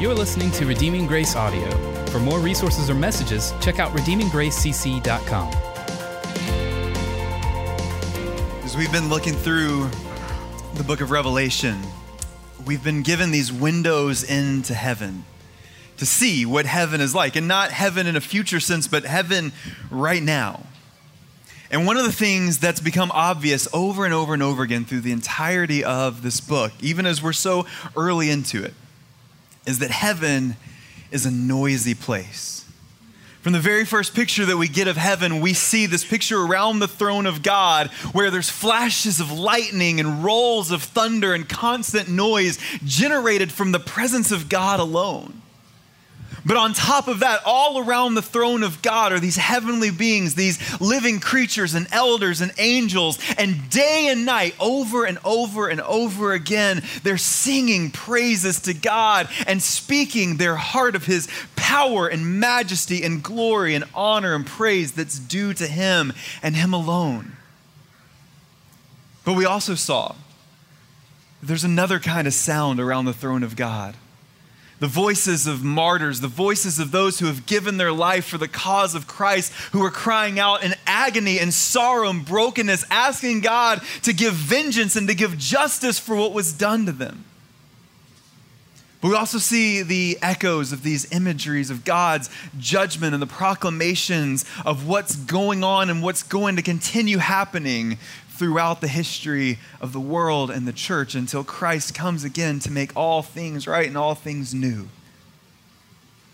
You're listening to Redeeming Grace Audio. For more resources or messages, check out redeeminggracecc.com. As we've been looking through the book of Revelation, we've been given these windows into heaven to see what heaven is like. And not heaven in a future sense, but heaven right now. And one of the things that's become obvious over and over and over again through the entirety of this book, even as we're so early into it, is that heaven is a noisy place. From the very first picture that we get of heaven, we see this picture around the throne of God where there's flashes of lightning and rolls of thunder and constant noise generated from the presence of God alone. But on top of that, all around the throne of God are these heavenly beings, these living creatures and elders and angels. And day and night, over and over and over again, they're singing praises to God and speaking their heart of His power and majesty and glory and honor and praise that's due to Him and Him alone. But we also saw there's another kind of sound around the throne of God the voices of martyrs, the voices of those who have given their life for the cause of Christ, who are crying out in agony and sorrow and brokenness, asking God to give vengeance and to give justice for what was done to them. But we also see the echoes of these imageries of God's judgment and the proclamations of what's going on and what's going to continue happening throughout the history of the world and the church until Christ comes again to make all things right and all things new.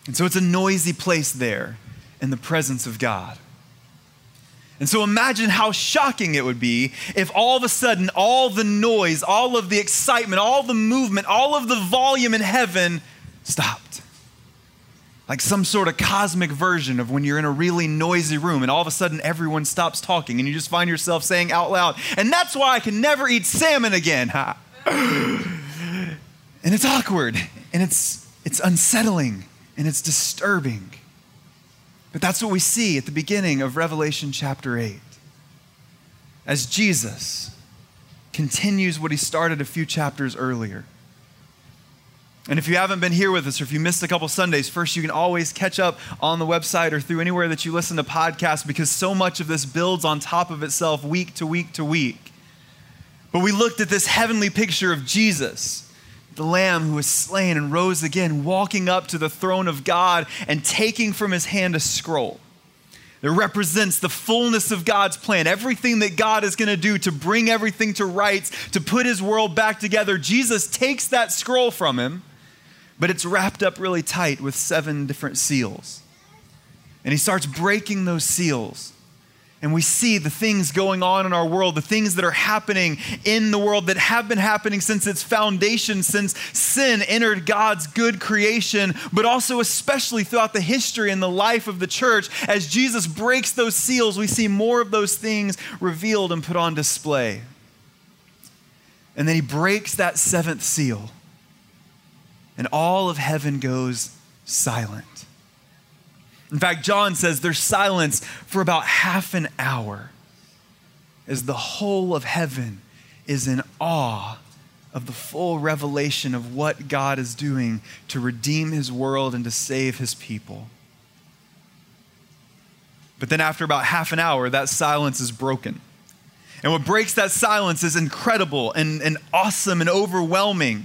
And so it's a noisy place there in the presence of God. And so imagine how shocking it would be if all of a sudden all the noise, all of the excitement, all the movement, all of the volume in heaven stopped like some sort of cosmic version of when you're in a really noisy room and all of a sudden everyone stops talking and you just find yourself saying out loud, and that's why I can never eat salmon again. and it's awkward and it's, it's unsettling and it's disturbing. But that's what we see at the beginning of Revelation chapter 8. As Jesus continues what he started a few chapters earlier and if you haven't been here with us or if you missed a couple Sundays, first you can always catch up on the website or through anywhere that you listen to podcasts because so much of this builds on top of itself week to week to week. But we looked at this heavenly picture of Jesus, the Lamb who was slain and rose again, walking up to the throne of God and taking from his hand a scroll that represents the fullness of God's plan, everything that God is going to do to bring everything to rights, to put his world back together. Jesus takes that scroll from him but it's wrapped up really tight with seven different seals. And he starts breaking those seals. And we see the things going on in our world, the things that are happening in the world that have been happening since its foundation, since sin entered God's good creation, but also especially throughout the history and the life of the church. As Jesus breaks those seals, we see more of those things revealed and put on display. And then he breaks that seventh seal and all of heaven goes silent. In fact, John says there's silence for about half an hour as the whole of heaven is in awe of the full revelation of what God is doing to redeem his world and to save his people. But then, after about half an hour, that silence is broken. And what breaks that silence is incredible and, and awesome and overwhelming.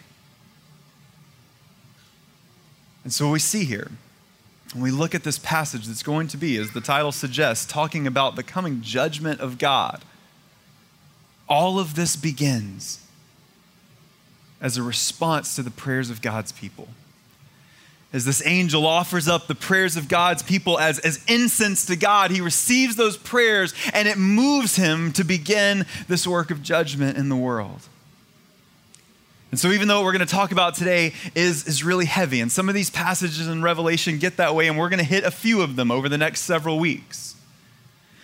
And so, we see here, when we look at this passage that's going to be, as the title suggests, talking about the coming judgment of God, all of this begins as a response to the prayers of God's people. As this angel offers up the prayers of God's people as, as incense to God, he receives those prayers and it moves him to begin this work of judgment in the world. And so, even though what we're going to talk about today is, is really heavy, and some of these passages in Revelation get that way, and we're going to hit a few of them over the next several weeks.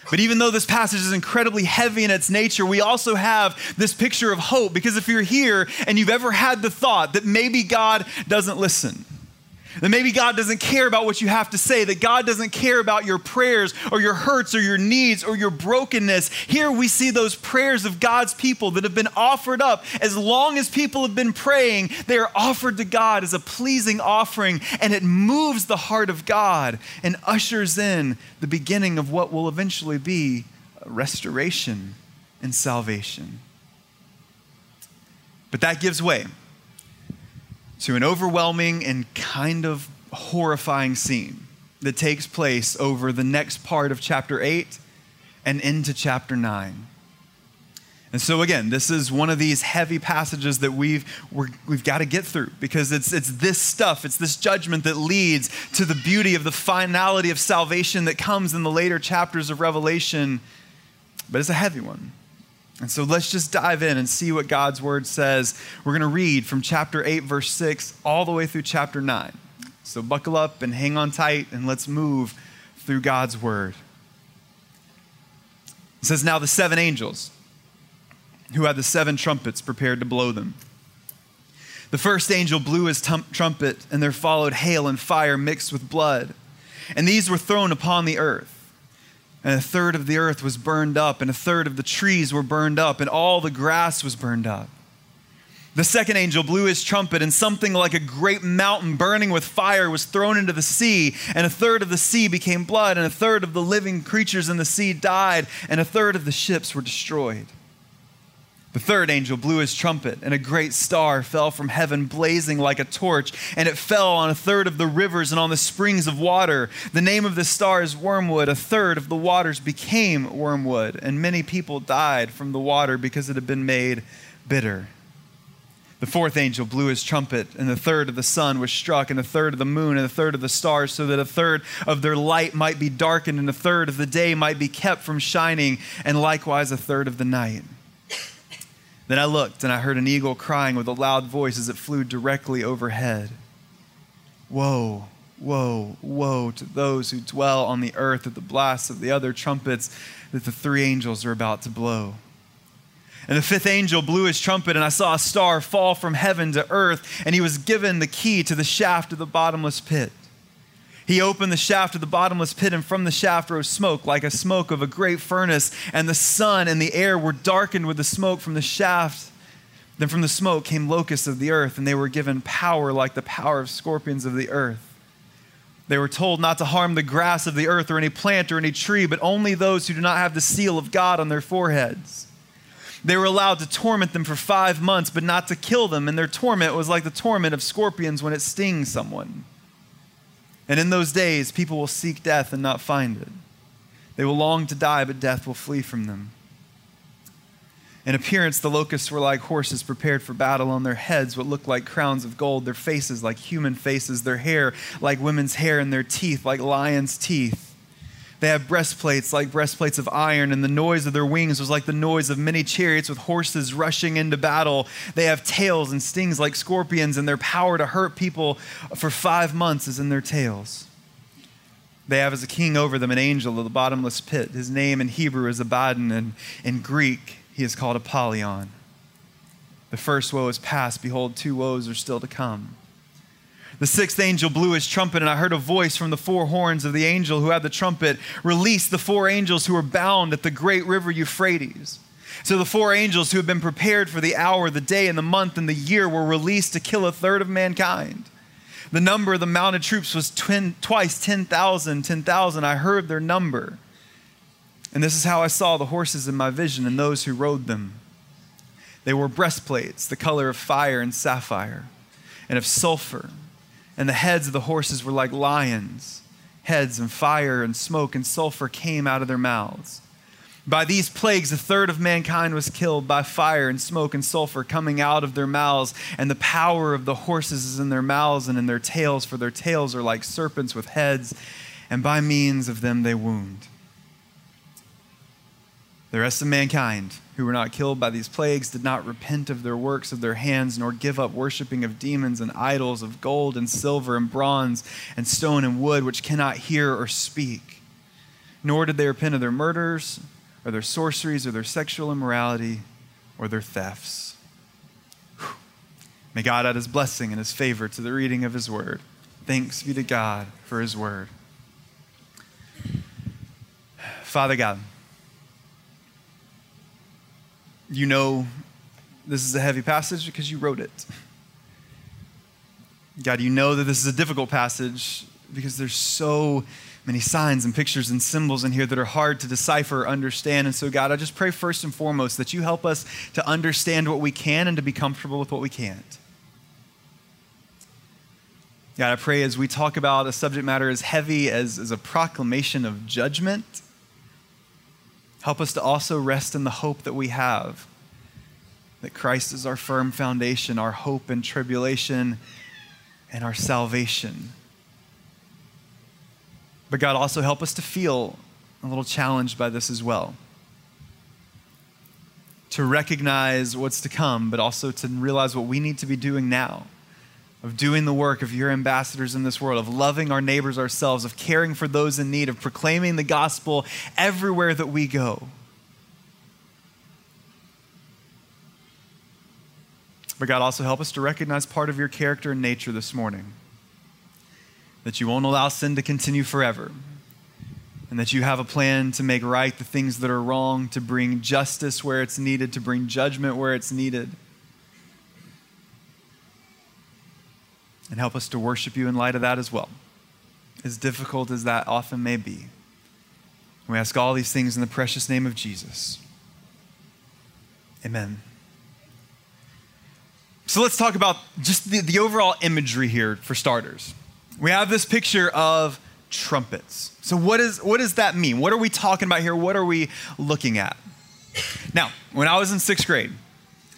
But even though this passage is incredibly heavy in its nature, we also have this picture of hope because if you're here and you've ever had the thought that maybe God doesn't listen, that maybe God doesn't care about what you have to say, that God doesn't care about your prayers or your hurts or your needs or your brokenness. Here we see those prayers of God's people that have been offered up. As long as people have been praying, they are offered to God as a pleasing offering, and it moves the heart of God and ushers in the beginning of what will eventually be restoration and salvation. But that gives way to an overwhelming and kind of horrifying scene that takes place over the next part of chapter 8 and into chapter 9. And so again, this is one of these heavy passages that we've we have got to get through because it's it's this stuff, it's this judgment that leads to the beauty of the finality of salvation that comes in the later chapters of Revelation. But it's a heavy one. And so let's just dive in and see what God's word says. We're going to read from chapter 8, verse 6, all the way through chapter 9. So buckle up and hang on tight, and let's move through God's word. It says, Now the seven angels who had the seven trumpets prepared to blow them. The first angel blew his tum- trumpet, and there followed hail and fire mixed with blood. And these were thrown upon the earth and a third of the earth was burned up, and a third of the trees were burned up, and all the grass was burned up. The second angel blew his trumpet, and something like a great mountain burning with fire was thrown into the sea, and a third of the sea became blood, and a third of the living creatures in the sea died, and a third of the ships were destroyed. The third angel blew his trumpet, and a great star fell from heaven, blazing like a torch, and it fell on a third of the rivers and on the springs of water. The name of the star is wormwood. A third of the waters became wormwood, and many people died from the water because it had been made bitter. The fourth angel blew his trumpet, and the third of the sun was struck, and a third of the moon, and a third of the stars, so that a third of their light might be darkened, and a third of the day might be kept from shining, and likewise a third of the night. Then I looked and I heard an eagle crying with a loud voice as it flew directly overhead. Woe, woe, woe to those who dwell on the earth at the blast of the other trumpets that the three angels are about to blow. And the fifth angel blew his trumpet, and I saw a star fall from heaven to earth, and he was given the key to the shaft of the bottomless pit. He opened the shaft of the bottomless pit, and from the shaft rose smoke like a smoke of a great furnace, and the sun and the air were darkened with the smoke from the shaft. Then from the smoke came locusts of the earth, and they were given power like the power of scorpions of the earth. They were told not to harm the grass of the earth or any plant or any tree, but only those who do not have the seal of God on their foreheads. They were allowed to torment them for five months, but not to kill them, and their torment was like the torment of scorpions when it stings someone. And in those days, people will seek death and not find it. They will long to die, but death will flee from them. In appearance, the locusts were like horses prepared for battle. On their heads, what looked like crowns of gold, their faces like human faces, their hair like women's hair, and their teeth like lions' teeth. They have breastplates like breastplates of iron, and the noise of their wings was like the noise of many chariots with horses rushing into battle. They have tails and stings like scorpions, and their power to hurt people for five months is in their tails. They have as a king over them an angel of the bottomless pit. His name in Hebrew is Abaddon, and in Greek he is called Apollyon. The first woe is past. Behold, two woes are still to come. The sixth angel blew his trumpet, and I heard a voice from the four horns of the angel who had the trumpet release the four angels who were bound at the great river Euphrates. So the four angels who had been prepared for the hour, the day, and the month, and the year were released to kill a third of mankind. The number of the mounted troops was twin, twice 10,000. 10,000, I heard their number. And this is how I saw the horses in my vision and those who rode them. They wore breastplates, the color of fire and sapphire, and of sulfur and the heads of the horses were like lions. Heads and fire and smoke and sulfur came out of their mouths. By these plagues, a third of mankind was killed by fire and smoke and sulfur coming out of their mouths, and the power of the horses is in their mouths and in their tails, for their tails are like serpents with heads, and by means of them they wound. The rest of mankind who were not killed by these plagues did not repent of their works of their hands, nor give up worshiping of demons and idols of gold and silver and bronze and stone and wood, which cannot hear or speak. Nor did they repent of their murders, or their sorceries, or their sexual immorality, or their thefts. Whew. May God add his blessing and his favor to the reading of his word. Thanks be to God for his word. Father God, you know this is a heavy passage because you wrote it. God, you know that this is a difficult passage because there's so many signs and pictures and symbols in here that are hard to decipher understand. And so, God, I just pray first and foremost that you help us to understand what we can and to be comfortable with what we can't. God, I pray as we talk about a subject matter as heavy as, as a proclamation of judgment Help us to also rest in the hope that we have that Christ is our firm foundation, our hope in tribulation, and our salvation. But God, also help us to feel a little challenged by this as well. To recognize what's to come, but also to realize what we need to be doing now of doing the work of your ambassadors in this world, of loving our neighbors ourselves, of caring for those in need, of proclaiming the gospel everywhere that we go. But God, also help us to recognize part of your character and nature this morning. That you won't allow sin to continue forever. And that you have a plan to make right the things that are wrong, to bring justice where it's needed, to bring judgment where it's needed. And help us to worship you in light of that as well, as difficult as that often may be. We ask all these things in the precious name of Jesus. Amen. So let's talk about just the, the overall imagery here for starters. We have this picture of trumpets. So, what, is, what does that mean? What are we talking about here? What are we looking at? Now, when I was in sixth grade,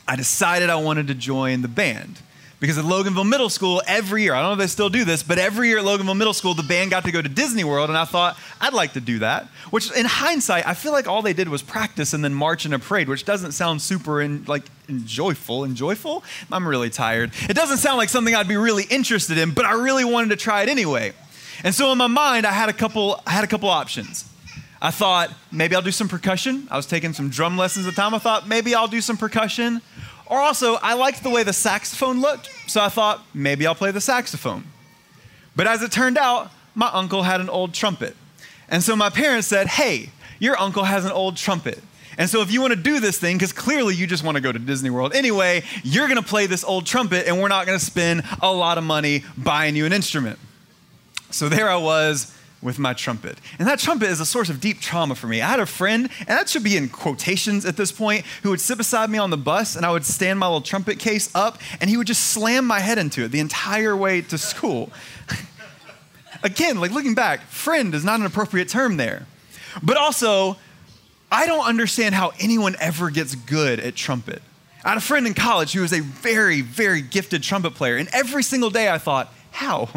I decided I wanted to join the band. Because at Loganville Middle School, every year, I don't know if they still do this, but every year at Loganville Middle School, the band got to go to Disney World, and I thought, I'd like to do that. Which, in hindsight, I feel like all they did was practice and then march in a parade, which doesn't sound super in, like joyful and joyful. I'm really tired. It doesn't sound like something I'd be really interested in, but I really wanted to try it anyway. And so in my mind, I had a couple, I had a couple options. I thought maybe I'll do some percussion. I was taking some drum lessons at the time. I thought maybe I'll do some percussion. Or also, I liked the way the saxophone looked, so I thought maybe I'll play the saxophone. But as it turned out, my uncle had an old trumpet. And so my parents said, hey, your uncle has an old trumpet. And so if you want to do this thing, because clearly you just want to go to Disney World anyway, you're going to play this old trumpet and we're not going to spend a lot of money buying you an instrument. So there I was with my trumpet. And that trumpet is a source of deep trauma for me. I had a friend, and that should be in quotations at this point, who would sit beside me on the bus, and I would stand my little trumpet case up, and he would just slam my head into it the entire way to school. Again, like looking back, friend is not an appropriate term there. But also, I don't understand how anyone ever gets good at trumpet. I had a friend in college who was a very, very gifted trumpet player, and every single day I thought, how?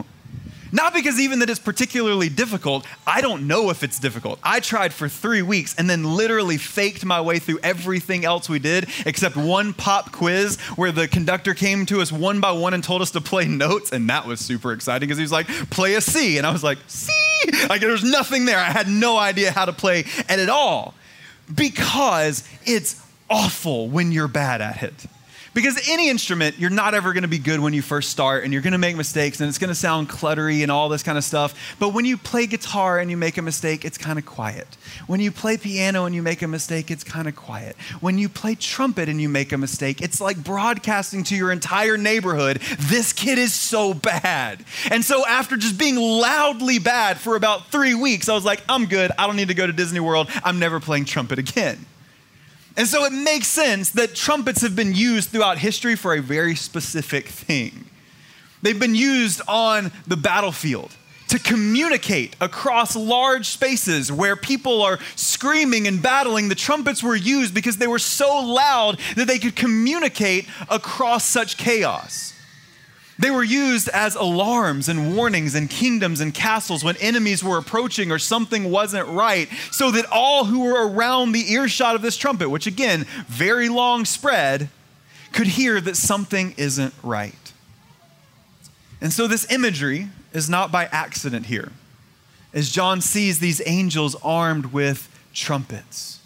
Not because even that it's particularly difficult. I don't know if it's difficult. I tried for three weeks and then literally faked my way through everything else we did except one pop quiz where the conductor came to us one by one and told us to play notes. And that was super exciting because he was like, play a C. And I was like, C? Like there was nothing there. I had no idea how to play at all because it's awful when you're bad at it. Because any instrument, you're not ever going to be good when you first start, and you're going to make mistakes, and it's going to sound cluttery and all this kind of stuff. But when you play guitar and you make a mistake, it's kind of quiet. When you play piano and you make a mistake, it's kind of quiet. When you play trumpet and you make a mistake, it's like broadcasting to your entire neighborhood this kid is so bad. And so, after just being loudly bad for about three weeks, I was like, I'm good. I don't need to go to Disney World. I'm never playing trumpet again. And so it makes sense that trumpets have been used throughout history for a very specific thing. They've been used on the battlefield to communicate across large spaces where people are screaming and battling. The trumpets were used because they were so loud that they could communicate across such chaos. They were used as alarms and warnings in kingdoms and castles when enemies were approaching or something wasn't right, so that all who were around the earshot of this trumpet, which again, very long spread, could hear that something isn't right. And so this imagery is not by accident here, as John sees these angels armed with trumpets.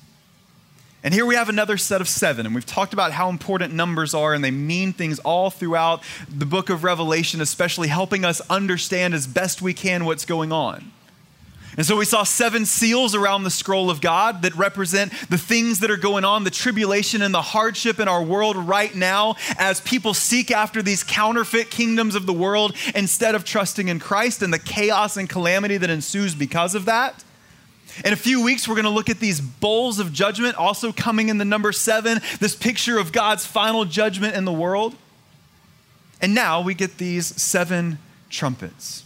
And here we have another set of seven. And we've talked about how important numbers are, and they mean things all throughout the book of Revelation, especially helping us understand as best we can what's going on. And so we saw seven seals around the scroll of God that represent the things that are going on, the tribulation and the hardship in our world right now as people seek after these counterfeit kingdoms of the world instead of trusting in Christ and the chaos and calamity that ensues because of that. In a few weeks, we're going to look at these bowls of judgment, also coming in the number seven, this picture of God's final judgment in the world. And now we get these seven trumpets.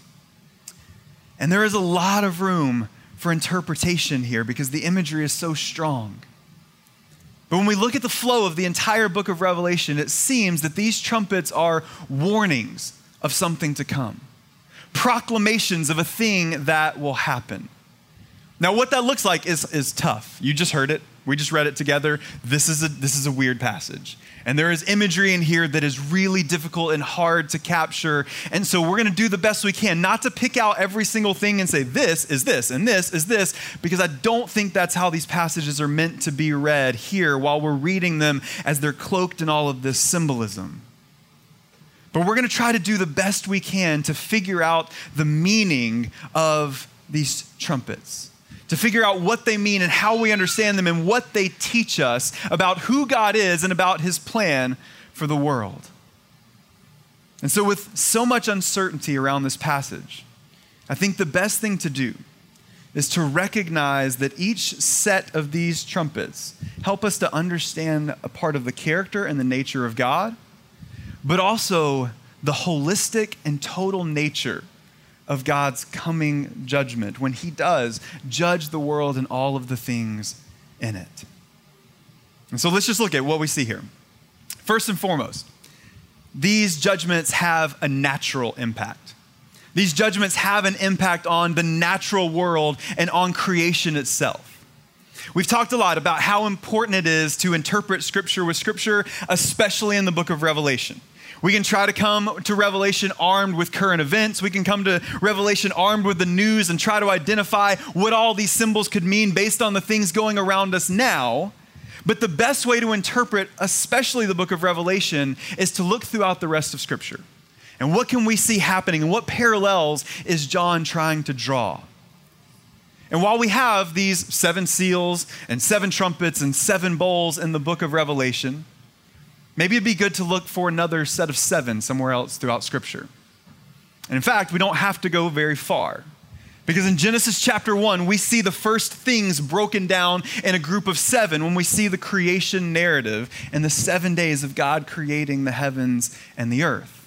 And there is a lot of room for interpretation here because the imagery is so strong. But when we look at the flow of the entire book of Revelation, it seems that these trumpets are warnings of something to come, proclamations of a thing that will happen. Now, what that looks like is, is tough. You just heard it. We just read it together. This is, a, this is a weird passage. And there is imagery in here that is really difficult and hard to capture. And so we're going to do the best we can, not to pick out every single thing and say, this is this and this is this, because I don't think that's how these passages are meant to be read here while we're reading them as they're cloaked in all of this symbolism. But we're going to try to do the best we can to figure out the meaning of these trumpets to figure out what they mean and how we understand them and what they teach us about who God is and about his plan for the world. And so, with so much uncertainty around this passage, I think the best thing to do is to recognize that each set of these trumpets help us to understand a part of the character and the nature of God, but also the holistic and total nature of God's coming judgment when He does judge the world and all of the things in it. And so let's just look at what we see here. First and foremost, these judgments have a natural impact. These judgments have an impact on the natural world and on creation itself. We've talked a lot about how important it is to interpret Scripture with Scripture, especially in the book of Revelation. We can try to come to Revelation armed with current events. We can come to Revelation armed with the news and try to identify what all these symbols could mean based on the things going around us now. But the best way to interpret, especially the book of Revelation, is to look throughout the rest of Scripture. And what can we see happening? And what parallels is John trying to draw? And while we have these seven seals and seven trumpets and seven bowls in the book of Revelation, maybe it'd be good to look for another set of seven somewhere else throughout Scripture. And in fact, we don't have to go very far. Because in Genesis chapter 1, we see the first things broken down in a group of seven when we see the creation narrative and the seven days of God creating the heavens and the earth.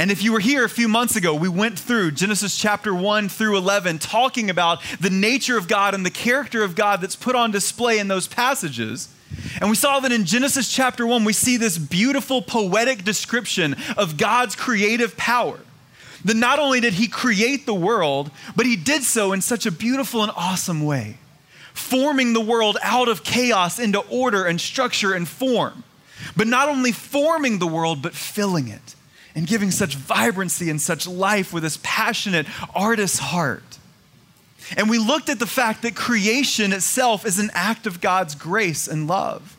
And if you were here a few months ago, we went through Genesis chapter 1 through 11, talking about the nature of God and the character of God that's put on display in those passages. And we saw that in Genesis chapter 1, we see this beautiful poetic description of God's creative power. That not only did he create the world, but he did so in such a beautiful and awesome way, forming the world out of chaos into order and structure and form. But not only forming the world, but filling it and giving such vibrancy and such life with his passionate artist's heart. And we looked at the fact that creation itself is an act of God's grace and love.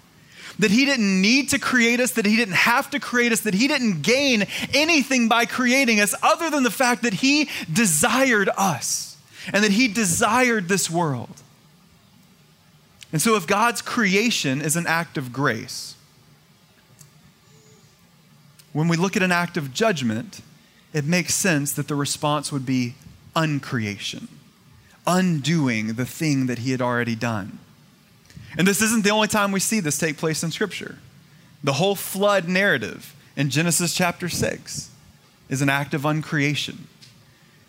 That He didn't need to create us, that He didn't have to create us, that He didn't gain anything by creating us other than the fact that He desired us and that He desired this world. And so, if God's creation is an act of grace, when we look at an act of judgment, it makes sense that the response would be uncreation undoing the thing that he had already done. And this isn't the only time we see this take place in Scripture. The whole flood narrative in Genesis chapter 6 is an act of uncreation.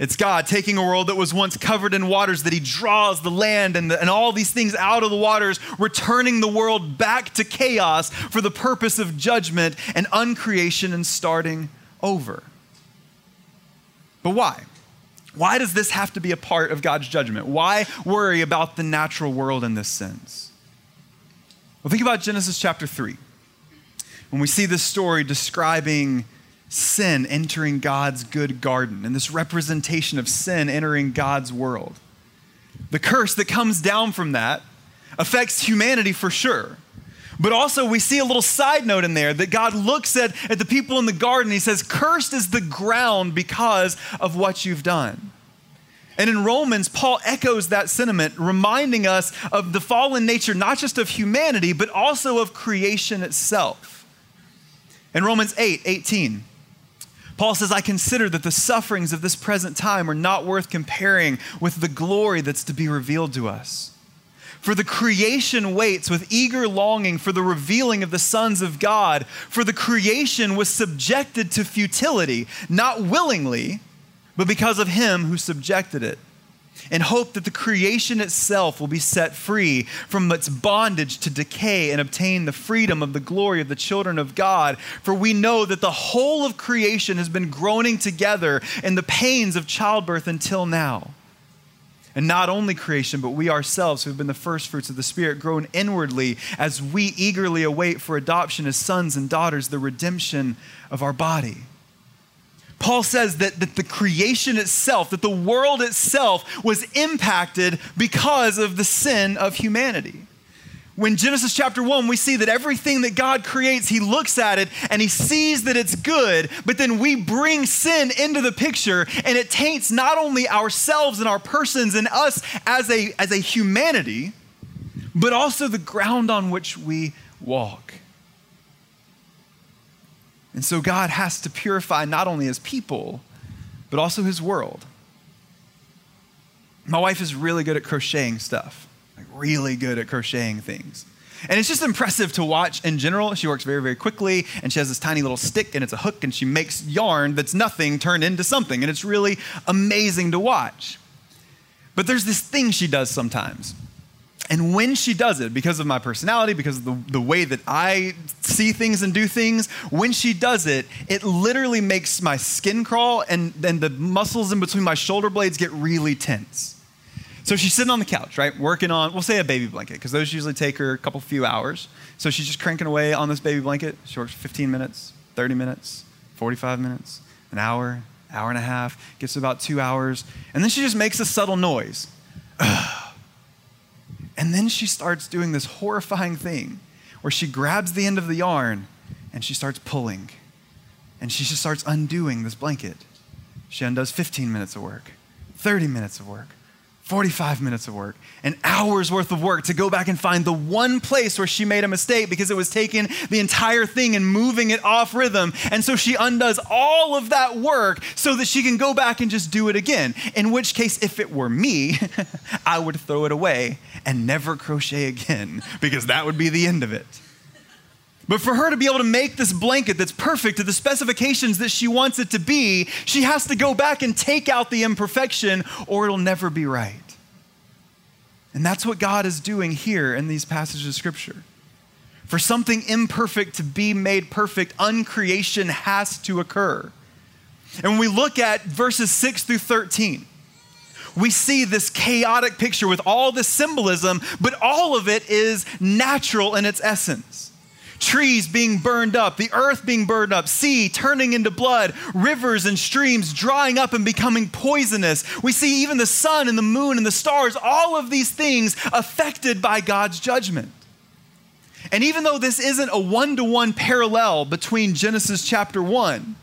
It's God taking a world that was once covered in waters, that He draws the land and, the, and all these things out of the waters, returning the world back to chaos for the purpose of judgment and uncreation and starting over. But why? Why does this have to be a part of God's judgment? Why worry about the natural world in this sense? Well, think about Genesis chapter 3. When we see this story describing sin entering God's good garden and this representation of sin entering God's world. The curse that comes down from that affects humanity for sure. But also, we see a little side note in there that God looks at, at the people in the garden. He says, Cursed is the ground because of what you've done. And in Romans, Paul echoes that sentiment, reminding us of the fallen nature, not just of humanity, but also of creation itself. In Romans 8 18, Paul says, I consider that the sufferings of this present time are not worth comparing with the glory that's to be revealed to us. For the creation waits with eager longing for the revealing of the sons of God. For the creation was subjected to futility, not willingly, but because of him who subjected it and hope that the creation itself will be set free from its bondage to decay and obtain the freedom of the glory of the children of God. For we know that the whole of creation has been groaning together in the pains of childbirth until now. And not only creation, but we ourselves who have been the first fruits of the Spirit, groan inwardly as we eagerly await for adoption as sons and daughters, the redemption of our body. Paul says that, that the creation itself, that the world itself was impacted because of the sin of humanity. When Genesis chapter 1, we see that everything that God creates, He looks at it and He sees that it's good, but then we bring sin into the picture and it taints not only ourselves and our persons and us as a, as a humanity, but also the ground on which we walk. And so God has to purify not only his people, but also his world. My wife is really good at crocheting stuff like really good at crocheting things. And it's just impressive to watch in general. She works very, very quickly, and she has this tiny little stick, and it's a hook, and she makes yarn that's nothing turned into something. And it's really amazing to watch. But there's this thing she does sometimes. And when she does it, because of my personality, because of the, the way that I see things and do things, when she does it, it literally makes my skin crawl, and then the muscles in between my shoulder blades get really tense. So she's sitting on the couch, right, working on, we'll say a baby blanket, because those usually take her a couple few hours. So she's just cranking away on this baby blanket. She works 15 minutes, 30 minutes, 45 minutes, an hour, hour and a half, gets about two hours, and then she just makes a subtle noise. and then she starts doing this horrifying thing where she grabs the end of the yarn and she starts pulling. And she just starts undoing this blanket. She undoes 15 minutes of work, 30 minutes of work, 45 minutes of work, an hour's worth of work to go back and find the one place where she made a mistake because it was taking the entire thing and moving it off rhythm. And so she undoes all of that work so that she can go back and just do it again. In which case, if it were me, I would throw it away and never crochet again because that would be the end of it. But for her to be able to make this blanket that's perfect to the specifications that she wants it to be, she has to go back and take out the imperfection or it'll never be right. And that's what God is doing here in these passages of Scripture. For something imperfect to be made perfect, uncreation has to occur. And when we look at verses 6 through 13, we see this chaotic picture with all this symbolism, but all of it is natural in its essence trees being burned up, the earth being burned up, sea turning into blood, rivers and streams drying up and becoming poisonous. We see even the sun and the moon and the stars, all of these things affected by God's judgment. And even though this isn't a one to one parallel between Genesis chapter 1,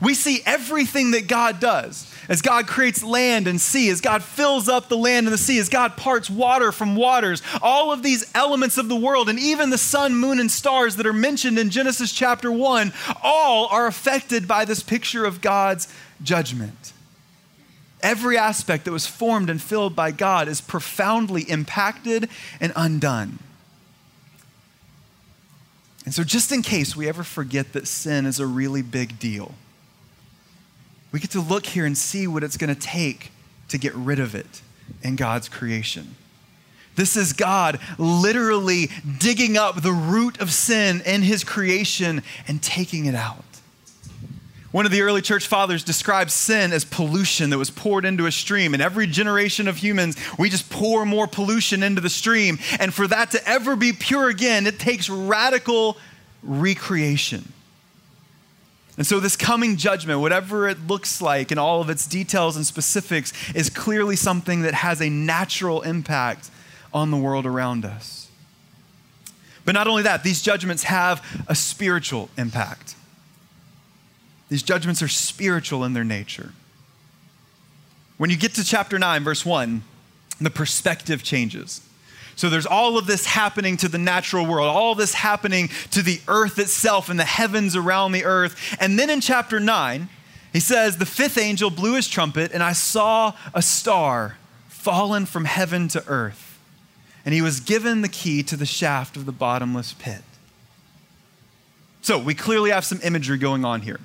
we see everything that God does as God creates land and sea, as God fills up the land and the sea, as God parts water from waters, all of these elements of the world, and even the sun, moon, and stars that are mentioned in Genesis chapter 1, all are affected by this picture of God's judgment. Every aspect that was formed and filled by God is profoundly impacted and undone. And so, just in case we ever forget that sin is a really big deal, we get to look here and see what it's going to take to get rid of it in God's creation. This is God literally digging up the root of sin in his creation and taking it out. One of the early church fathers describes sin as pollution that was poured into a stream. And every generation of humans, we just pour more pollution into the stream. And for that to ever be pure again, it takes radical recreation. And so, this coming judgment, whatever it looks like in all of its details and specifics, is clearly something that has a natural impact on the world around us. But not only that, these judgments have a spiritual impact. These judgments are spiritual in their nature. When you get to chapter 9, verse 1, the perspective changes. So there's all of this happening to the natural world, all this happening to the earth itself and the heavens around the earth. And then in chapter 9, he says, The fifth angel blew his trumpet, and I saw a star fallen from heaven to earth. And he was given the key to the shaft of the bottomless pit. So we clearly have some imagery going on here.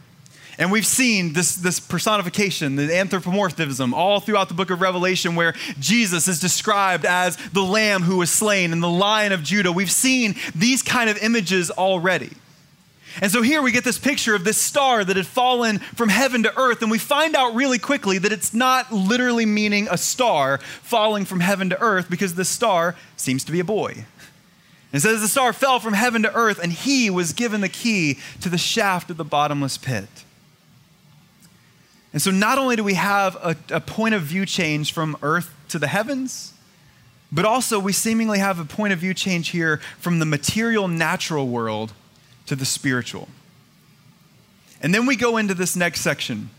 And we've seen this, this personification, the anthropomorphism, all throughout the book of Revelation, where Jesus is described as the lamb who was slain and the lion of Judah. We've seen these kind of images already. And so here we get this picture of this star that had fallen from heaven to earth, and we find out really quickly that it's not literally meaning a star falling from heaven to earth because the star seems to be a boy. It says the star fell from heaven to earth, and he was given the key to the shaft of the bottomless pit. And so not only do we have a, a, point of view change from earth to the heavens, but also we seemingly have a point of view change here from the material, natural world to the spiritual. And then we go into this next section,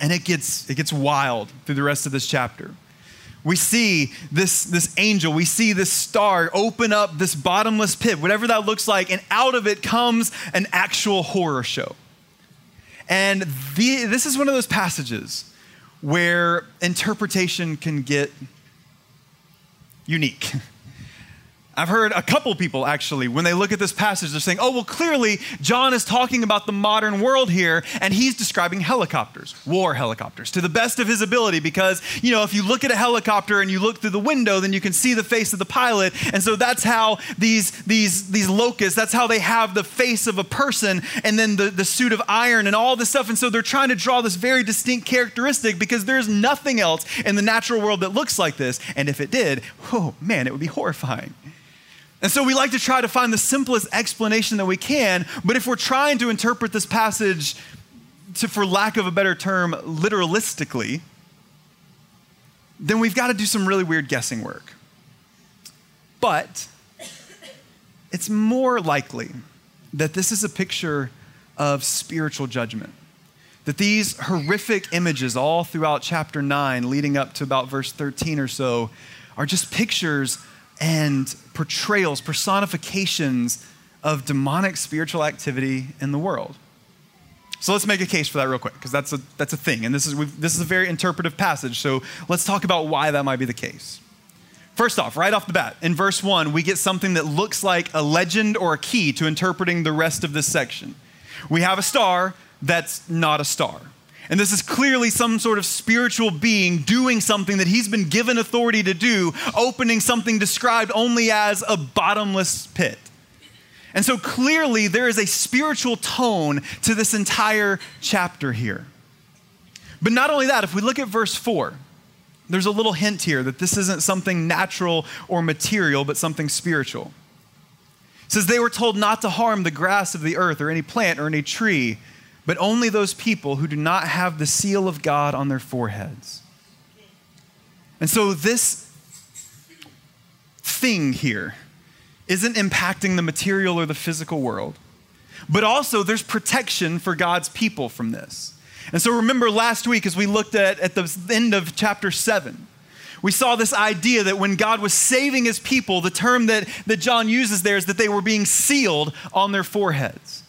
and it gets, it gets wild through the rest of this chapter. We see this, this angel, we see this star open up this bottomless pit, whatever that looks like, and out of it comes an actual horror show. And the, this is one of those passages where interpretation can get unique. I've heard a couple people actually, when they look at this passage, they're saying, oh, well, clearly John is talking about the modern world here, and he's describing helicopters, war helicopters, to the best of his ability. Because, you know, if you look at a helicopter and you look through the window, then you can see the face of the pilot. And so that's how these, these, these locusts, that's how they have the face of a person and then the, the suit of iron and all this stuff. And so they're trying to draw this very distinct characteristic because there's nothing else in the natural world that looks like this. And if it did, oh man, it would be horrifying. And so we like to try to find the simplest explanation that we can, but if we're trying to interpret this passage to, for lack of a better term, literalistically, then we've got to do some really weird guessing work. But it's more likely that this is a picture of spiritual judgment. That these horrific images, all throughout chapter 9, leading up to about verse 13 or so, are just pictures and portrayals, personifications of demonic spiritual activity in the world. So let's make a case for that real quick, because that's a, that's a thing. And this is, this is a very interpretive passage. So let's talk about why that might be the case. First off, right off the bat, in verse 1, we get something that looks like a legend or a key to interpreting the rest of this section. We have a star that's not a star. And this is clearly some sort of spiritual being doing something that he's been given authority to do, opening something described only as a bottomless pit. And so clearly there is a spiritual tone to this entire chapter here. But not only that, if we look at verse 4, there's a little hint here that this isn't something natural or material, but something spiritual. It says they were told not to harm the grass of the earth or any plant or any tree but only those people who do not have the seal of God on their foreheads. And so this thing here isn't impacting the material or the physical world, but also there's protection for God's people from this. And so remember last week as we looked at at the end of chapter 7, we saw this idea that when God was saving his people, the term that, that John uses there is that they were being sealed on their foreheads.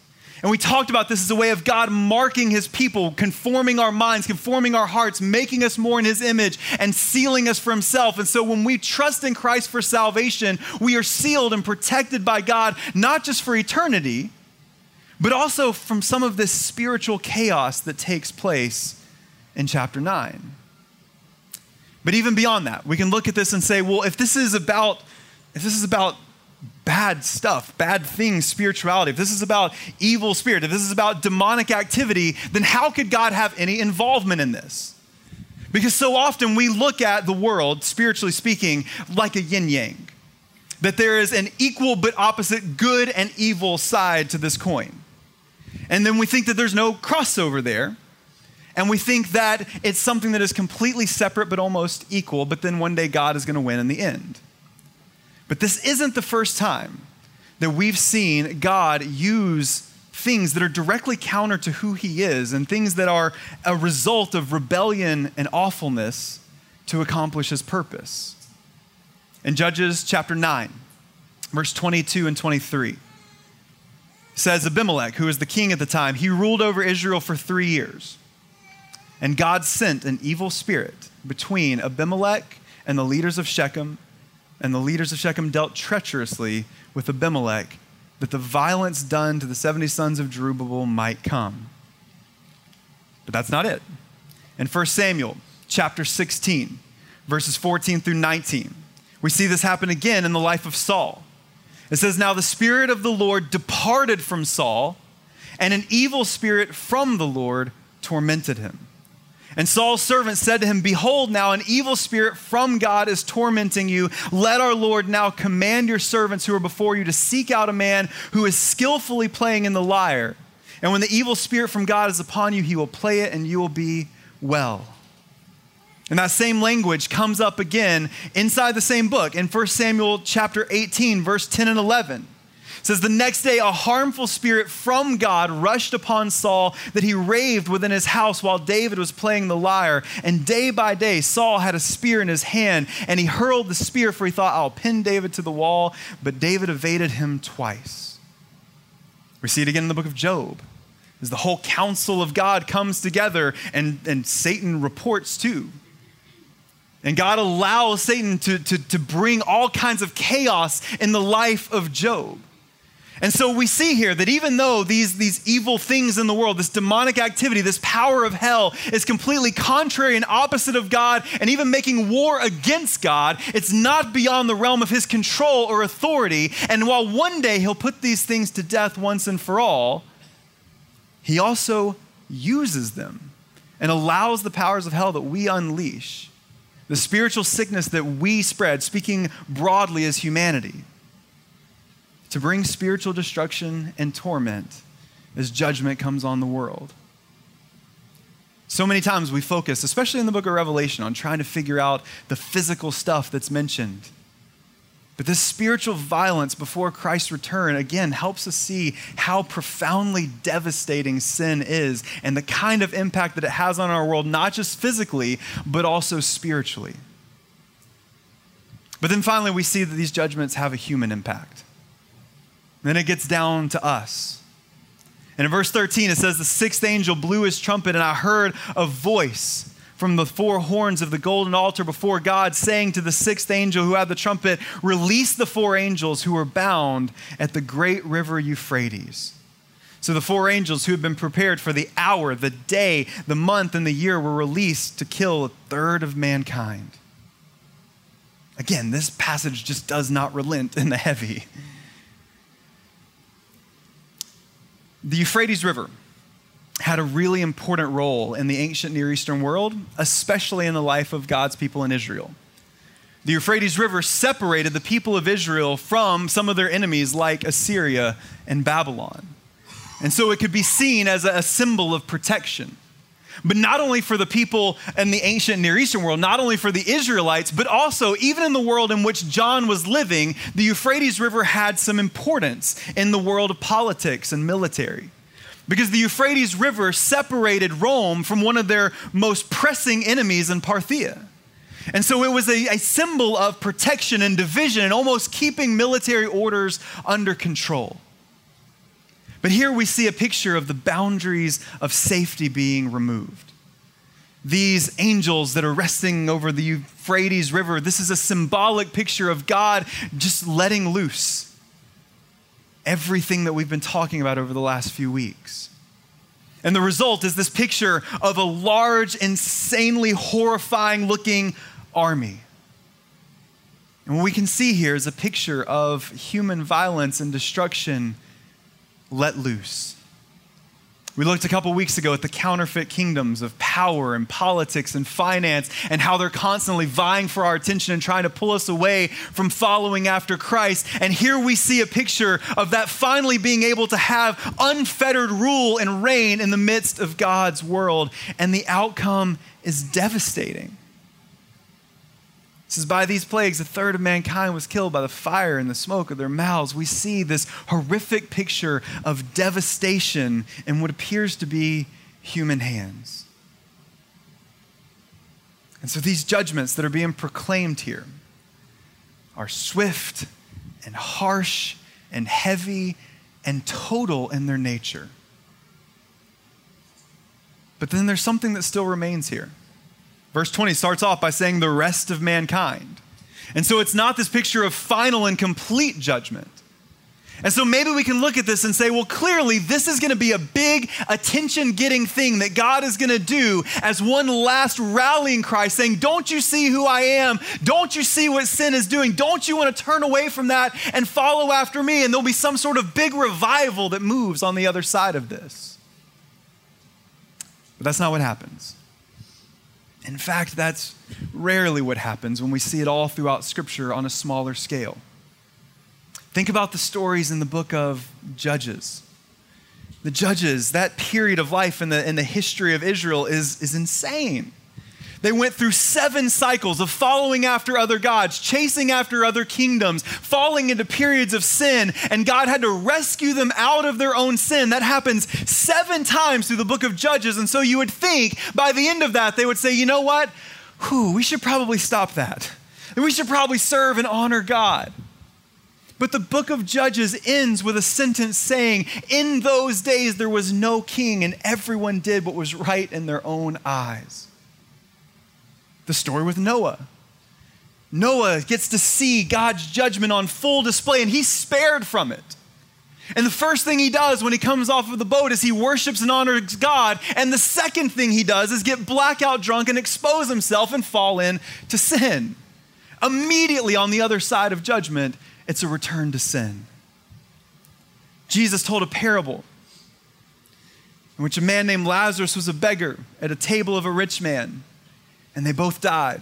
And we talked about this as a way of God marking his people, conforming our minds, conforming our hearts, making us more in his image, and sealing us for himself. And so when we trust in Christ for salvation, we are sealed and protected by God, not just for eternity, but also from some of this spiritual chaos that takes place in chapter 9. But even beyond that, we can look at this and say, well, if this is about if this is about bad stuff, bad things, spirituality, if this is about evil spirit, if this is about demonic activity, then how could God have any involvement in this? Because so often we look at the world, spiritually speaking, like a yin yang, that there is an equal but opposite good and evil side to this coin. And then we think that there's no crossover there. And we think that it's something that is completely separate but almost equal, but then one day God is going to win in the end. But this isn't the first time that we've seen God use things that are directly counter to who he is and things that are a result of rebellion and awfulness to accomplish his purpose. In Judges chapter 9, verse 22 and 23, says Abimelech, who was the king at the time, he ruled over Israel for three years. And God sent an evil spirit between Abimelech and the leaders of Shechem and the leaders of Shechem dealt treacherously with Abimelech, that the violence done to the 70 sons of Jerubbaal might come. But that's not it. In 1 Samuel chapter 16, verses 14 through 19, we see this happen again in the life of Saul. It says, Now the Spirit of the Lord departed from Saul, and an evil spirit from the Lord tormented him. And Saul's servant said to him, Behold, now an evil spirit from God is tormenting you. Let our Lord now command your servants who are before you to seek out a man who is skillfully playing in the lyre. And when the evil spirit from God is upon you, he will play it and you will be well. And that same language comes up again inside the same book in 1 Samuel chapter 18, verse 10 and 11 says the next day a harmful spirit from God rushed upon Saul that he raved within his house while David was playing the lyre. And day by day Saul had a spear in his hand and he hurled the spear for he thought I'll pin David to the wall, but David evaded him twice. We see it again in the book of Job. As the whole counsel of God comes together and, and Satan reports too. And God allows Satan to, to, to bring all kinds of chaos in the life of Job. And so we see here that even though these, these evil things in the world, this demonic activity, this power of hell is completely contrary and opposite of God and even making war against God, it's not beyond the realm of his control or authority. And while one day he'll put these things to death once and for all, he also uses them and allows the powers of hell that we unleash, the spiritual sickness that we spread, speaking broadly as humanity to bring spiritual destruction and torment as judgment comes on the world. So many times we focus, especially in the book of Revelation, on trying to figure out the physical stuff that's mentioned. But this spiritual violence before Christ's return, again, helps us see how profoundly devastating sin is and the kind of impact that it has on our world, not just physically, but also spiritually. But then finally, we see that these judgments have a human impact. Then it gets down to us. And in verse 13, it says, The sixth angel blew his trumpet, and I heard a voice from the four horns of the golden altar before God, saying to the sixth angel who had the trumpet, Release the four angels who were bound at the great river Euphrates. So the four angels who had been prepared for the hour, the day, the month, and the year were released to kill a third of mankind. Again, this passage just does not relent in the heavy. The Euphrates River had a really important role in the ancient Near Eastern world, especially in the life of God's people in Israel. The Euphrates River separated the people of Israel from some of their enemies like Assyria and Babylon. And so it could be seen as a symbol of protection. But not only for the people in the ancient Near Eastern world, not only for the Israelites, but also even in the world in which John was living, the Euphrates River had some importance in the world of politics and military. Because the Euphrates River separated Rome from one of their most pressing enemies in Parthia. And so it was a, a, symbol of protection and division and almost keeping military orders under control. But here we see a picture of the boundaries of safety being removed. These angels that are resting over the Euphrates River, this is a symbolic picture of God just letting loose everything that we've been talking about over the last few weeks. And the result is this picture of a large, insanely horrifying looking army And what we can see here is a picture of human violence and destruction let loose. We looked a couple weeks ago at the counterfeit kingdoms of power and politics and finance and how they're constantly vying for our attention and trying to pull us away from following after Christ. And here we see a picture of that finally being able to have unfettered rule and reign in the midst of God's world. And the outcome is devastating. Says, By these plagues, a third of mankind was killed by the fire and the smoke of their mouths. We see this horrific picture of devastation in what appears to be human hands. And so these judgments that are being proclaimed here are swift and harsh and heavy and total in their nature. But then there's something that still remains here. Verse 20 starts off by saying the rest of mankind. And so it's not this picture of final and complete judgment. And so maybe we can look at this and say, well, clearly, this is going to be a big attention getting thing that God is going to do as one last rallying cry, saying, Don't you see who I am? Don't you see what sin is doing? Don't you want to turn away from that and follow after me? And there'll be some sort of big revival that moves on the other side of this. But that's not what happens. In fact, that's rarely what happens when we see it all throughout Scripture on a smaller scale. Think about the stories in the book of Judges. The Judges, that period of life in the, in the history of Israel is, is insane. They went through seven cycles of following after other gods, chasing after other kingdoms, falling into periods of sin, and God had to rescue them out of their own sin. That happens seven times through the book of Judges. And so you would think by the end of that, they would say, you know what? Whew, we should probably stop that. and We should probably serve and honor God. But the book of Judges ends with a sentence saying, In those days there was no king, and everyone did what was right in their own eyes the story with Noah. Noah gets to see God's judgment on full display, and he's spared from it. And the first thing he does when he comes off of the boat is he worships and honors God. And the second thing he does is get blackout drunk and expose himself and fall into sin. Immediately on the other side of judgment, it's a return to sin. Jesus told a parable in which a man named Lazarus was a beggar at a table of a rich man and they both died.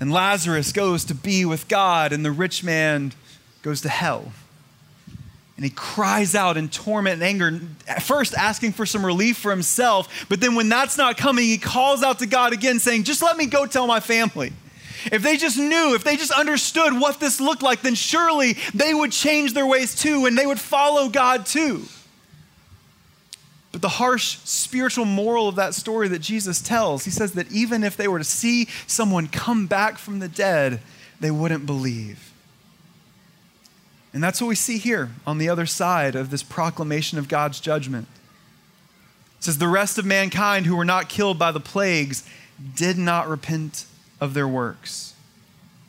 And Lazarus goes to be with God, and the rich man goes to hell. And he cries out in torment and anger, first asking for some relief for himself, but then when that's not coming, he calls out to God again, saying, Just let me go tell my family. If they just knew, if they just understood what this looked like, then surely they would change their ways too, and they would follow God too. But the harsh spiritual moral of that story that Jesus tells, he says that even if they were to see someone come back from the dead, they wouldn't believe. And that's what we see here on the other side of this proclamation of God's judgment. It says, The rest of mankind who were not killed by the plagues did not repent of their works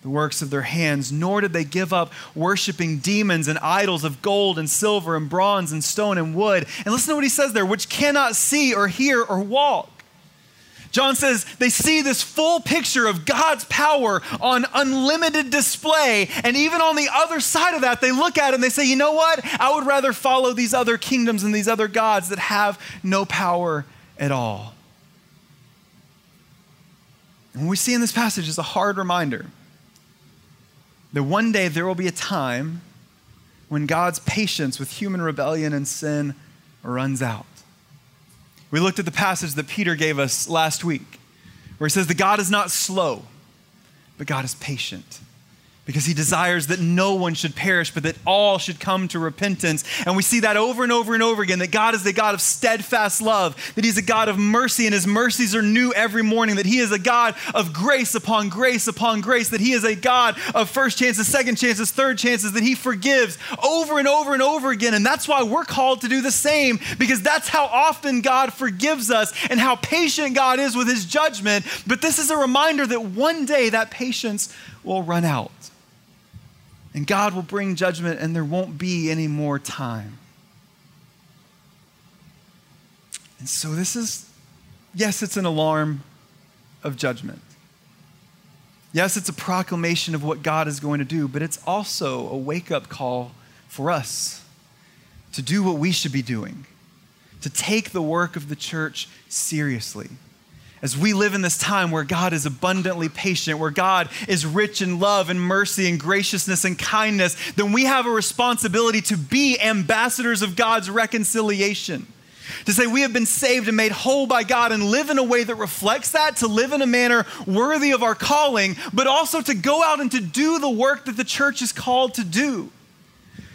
the works of their hands, nor did they give up worshiping demons and idols of gold and silver and bronze and stone and wood. And listen to what he says there, which cannot see or hear or walk. John says they see this full picture of God's power on unlimited display. And even on the other side of that, they look at it and they say, you know what? I would rather follow these other kingdoms and these other gods that have no power at all. And what we see in this passage is a hard reminder that one day there will be a time when God's patience with human rebellion and sin runs out. We looked at the passage that Peter gave us last week, where he says that God is not slow, but God is patient because he desires that no one should perish, but that all should come to repentance. And we see that over and over and over again that God is the God of steadfast love, that he's a God of mercy, and his mercies are new every morning, that he is a God of grace upon grace upon grace, that he is a God of first chances, second chances, third chances, that he forgives over and over and over again. And that's why we're called to do the same, because that's how often God forgives us and how patient God is with his judgment. But this is a reminder that one day that patience will run out and God will bring judgment, and there won't be any more time. And so, this is, yes, it's an alarm of judgment. Yes, it's a proclamation of what God is going to do, but it's also a wake up call for us to do what we should be doing, to take the work of the church seriously. As we live in this time where God is abundantly patient, where God is rich in love and mercy and graciousness and kindness, then we have a responsibility to be ambassadors of God's reconciliation. To say we have been saved and made whole by God and live in a way that reflects that, to live in a manner worthy of our calling, but also to go out and to do the work that the church is called to do,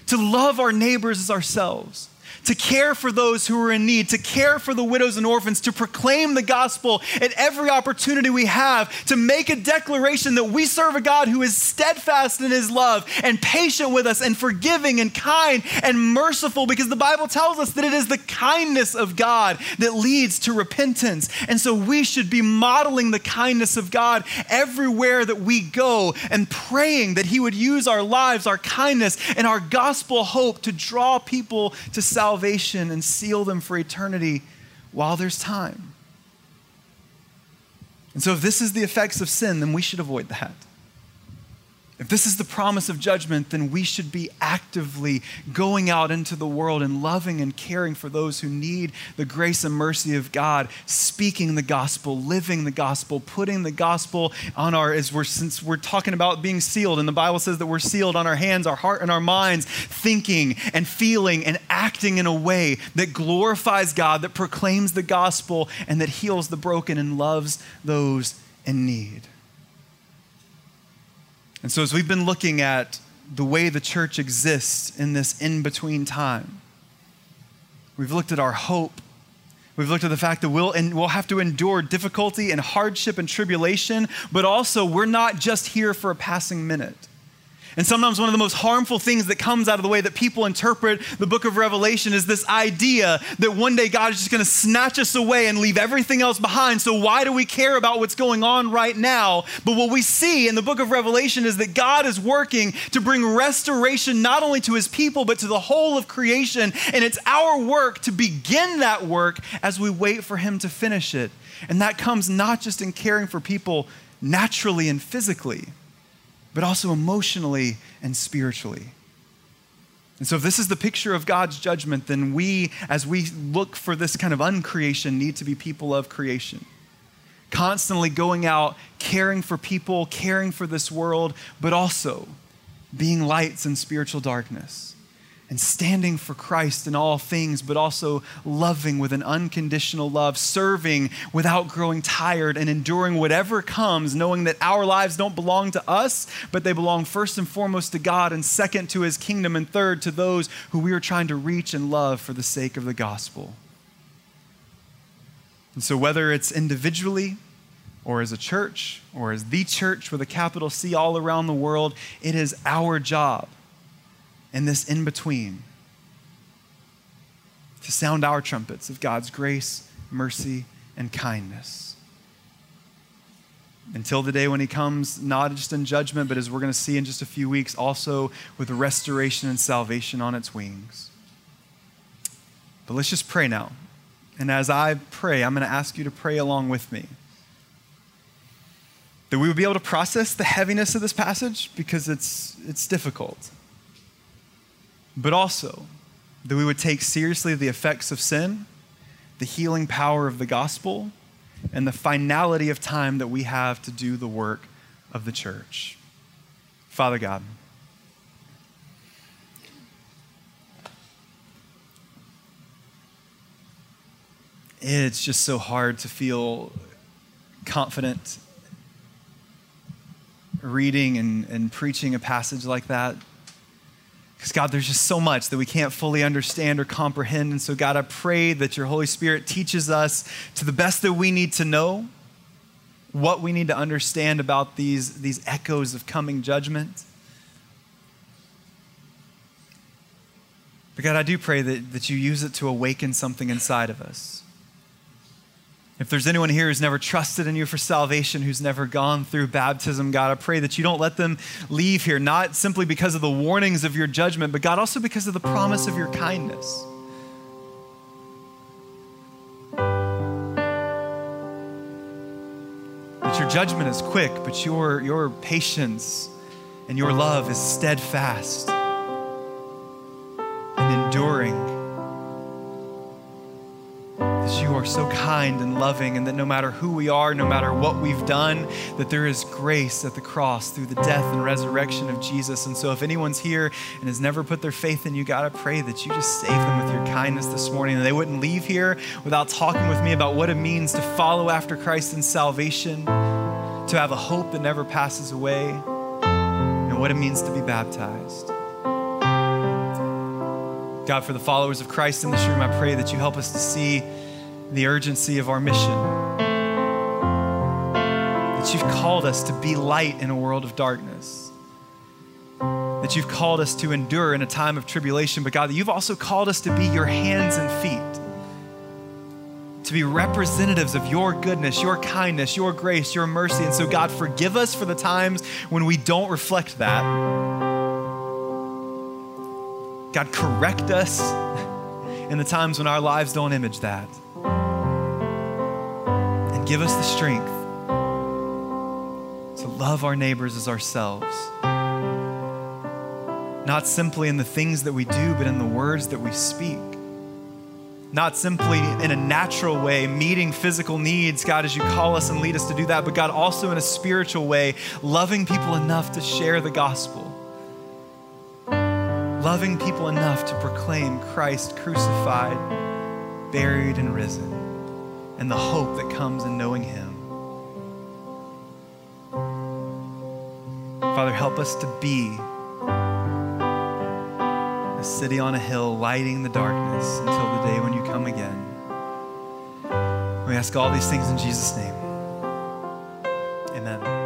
to love our neighbors as ourselves to care for those who are in need, to care for the widows and orphans, to proclaim the gospel at every opportunity we have, to make a declaration that we serve a God who is steadfast in his love and patient with us and forgiving and kind and merciful, because the Bible tells us that it is the kindness of God that leads to repentance. And so we should be modeling the kindness of God everywhere that we go and praying that he would use our lives, our kindness, and our gospel hope to draw people to salvation salvation and seal them for eternity while there's time. And so, if this is the effects of sin, then we should avoid that. If this is the promise of judgment, then we should be actively going out into the world and loving and caring for those who need the grace and mercy of God, speaking the gospel, living the gospel, putting the gospel on our, as we're, since we're talking about being sealed, and the Bible says that we're sealed on our hands, our heart, and our minds, thinking and feeling and acting in a way that glorifies God, that proclaims the gospel, and that heals the broken and loves those in need. And so, as we've been looking at the way the church exists in this in between time, we've looked at our hope. We've looked at the fact that we'll, and we'll have to endure difficulty and hardship and tribulation, but also we're not just here for a passing minute. And sometimes one of the most harmful things that comes out of the way that people interpret the book of Revelation is this idea that one day God is just going to snatch us away and leave everything else behind. So why do we care about what's going on right now? But what we see in the book of Revelation is that God is working to bring restoration not only to his people, but to the whole of creation. And it's our work to begin that work as we wait for him to finish it. And that comes not just in caring for people naturally and physically but also emotionally and spiritually. And so, if this is the picture of God's judgment, then we, as we look for this kind of uncreation, need to be people of creation. Constantly going out, caring for people, caring for this world, but also being lights in spiritual darkness and standing for Christ in all things, but also loving with an unconditional love, serving without growing tired, and enduring whatever comes, knowing that our lives don't belong to us, but they belong first and foremost to God, and second to his kingdom, and third to those who we are trying to reach and love for the sake of the gospel. And so, whether it's individually, or as a church, or as the church with a capital C all around the world, it is our job and this in between to sound our trumpets of God's grace, mercy, and kindness. Until the day when He comes, not just in judgment, but as we're going to see in just a few weeks, also with restoration and salvation on its wings. But let's just pray now. And as I pray, I'm going to ask you to pray along with me. That we would be able to process the heaviness of this passage because it's, it's difficult but also that we would take seriously the effects of sin, the healing power of the gospel, and the finality of time that we have to do the work of the church. Father God, it's just so hard to feel confident reading and, and preaching a passage like that because, God, there's just so much that we can't fully understand or comprehend. And so, God, I pray that your Holy Spirit teaches us to the best that we need to know what we need to understand about these, these echoes of coming judgment. But, God, I do pray that, that you use it to awaken something inside of us. If there's anyone here who's never trusted in you for salvation, who's never gone through baptism, God, I pray that you don't let them leave here, not simply because of the warnings of your judgment, but God, also because of the promise of your kindness. That your judgment is quick, but your, your patience and your love is steadfast and enduring. You are so kind and loving, and that no matter who we are, no matter what we've done, that there is grace at the cross through the death and resurrection of Jesus. And so, if anyone's here and has never put their faith in you, God, I pray that you just save them with your kindness this morning, and they wouldn't leave here without talking with me about what it means to follow after Christ in salvation, to have a hope that never passes away, and what it means to be baptized. God, for the followers of Christ in this room, I pray that you help us to see the urgency of our mission. That you've called us to be light in a world of darkness. That you've called us to endure in a time of tribulation, but God, that you've also called us to be your hands and feet, to be representatives of your goodness, your kindness, your grace, your mercy. And so, God, forgive us for the times when we don't reflect that. God, correct us in the times when our lives don't image that. Give us the strength to love our neighbors as ourselves. Not simply in the things that we do, but in the words that we speak. Not simply in a natural way, meeting physical needs, God, as you call us and lead us to do that, but God, also in a spiritual way, loving people enough to share the gospel loving people enough to proclaim Christ crucified, buried, and risen, and the hope that comes in knowing Him. Father, help us to be a city on a hill, lighting the darkness until the day when you come again. We ask all these things in Jesus' name. Amen.